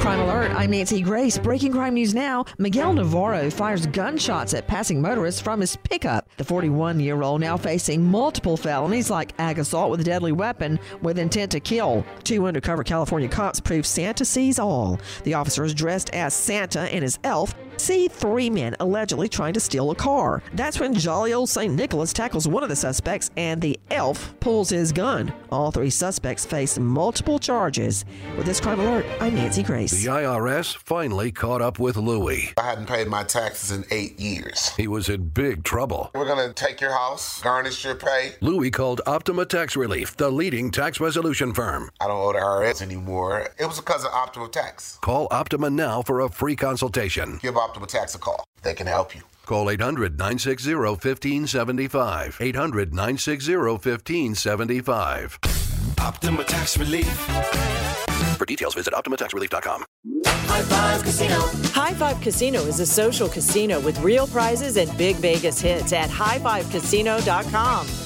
Crime Alert, I'm Nancy Grace. Breaking crime news now. Miguel Navarro fires gunshots at passing motorists from his pickup. The 41 year old now facing multiple felonies like ag assault with a deadly weapon with intent to kill. Two undercover California cops prove Santa sees all. The officers dressed as Santa and his elf see three men allegedly trying to steal a car. That's when jolly old St. Nicholas tackles one of the suspects and the elf pulls his gun. All three suspects face multiple charges. With this crime alert, I'm Nancy Grace. The IRS finally caught up with Louie. I hadn't paid my taxes in eight years. He was in big trouble. We're going to take your house, garnish your pay. Louie called Optima Tax Relief, the leading tax resolution firm. I don't owe the IRS anymore. It was because of Optima Tax. Call Optima now for a free consultation. Give Optima Tax a call. They can help you. Call 800 960 1575. 800 960 1575. Optima Tax Relief. For details, visit OptimaTaxRelief.com. High Five Casino. High Five Casino is a social casino with real prizes and big Vegas hits at highfivecasino.com.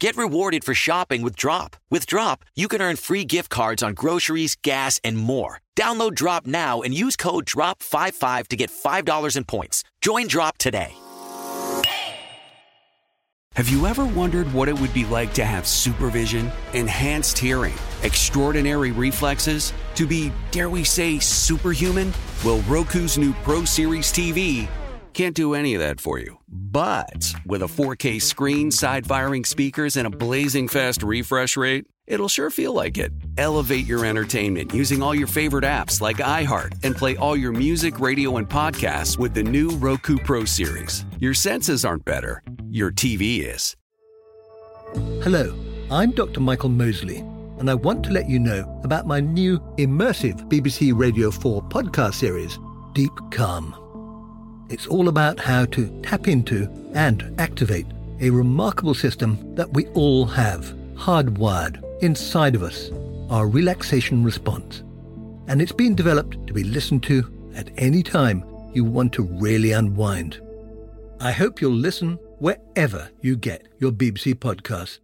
Get rewarded for shopping with Drop. With Drop, you can earn free gift cards on groceries, gas, and more. Download Drop now and use code DROP55 to get $5 in points. Join Drop today. Have you ever wondered what it would be like to have supervision, enhanced hearing, extraordinary reflexes, to be, dare we say, superhuman? Well, Roku's new Pro Series TV can't do any of that for you. But with a 4K screen, side firing speakers, and a blazing fast refresh rate, it'll sure feel like it. Elevate your entertainment using all your favorite apps like iHeart and play all your music, radio, and podcasts with the new Roku Pro Series. Your senses aren't better, your TV is. Hello, I'm Dr. Michael Mosley, and I want to let you know about my new immersive BBC Radio 4 podcast series, Deep Calm. It's all about how to tap into and activate a remarkable system that we all have hardwired inside of us, our relaxation response. And it's been developed to be listened to at any time you want to really unwind. I hope you'll listen wherever you get your BBC podcasts.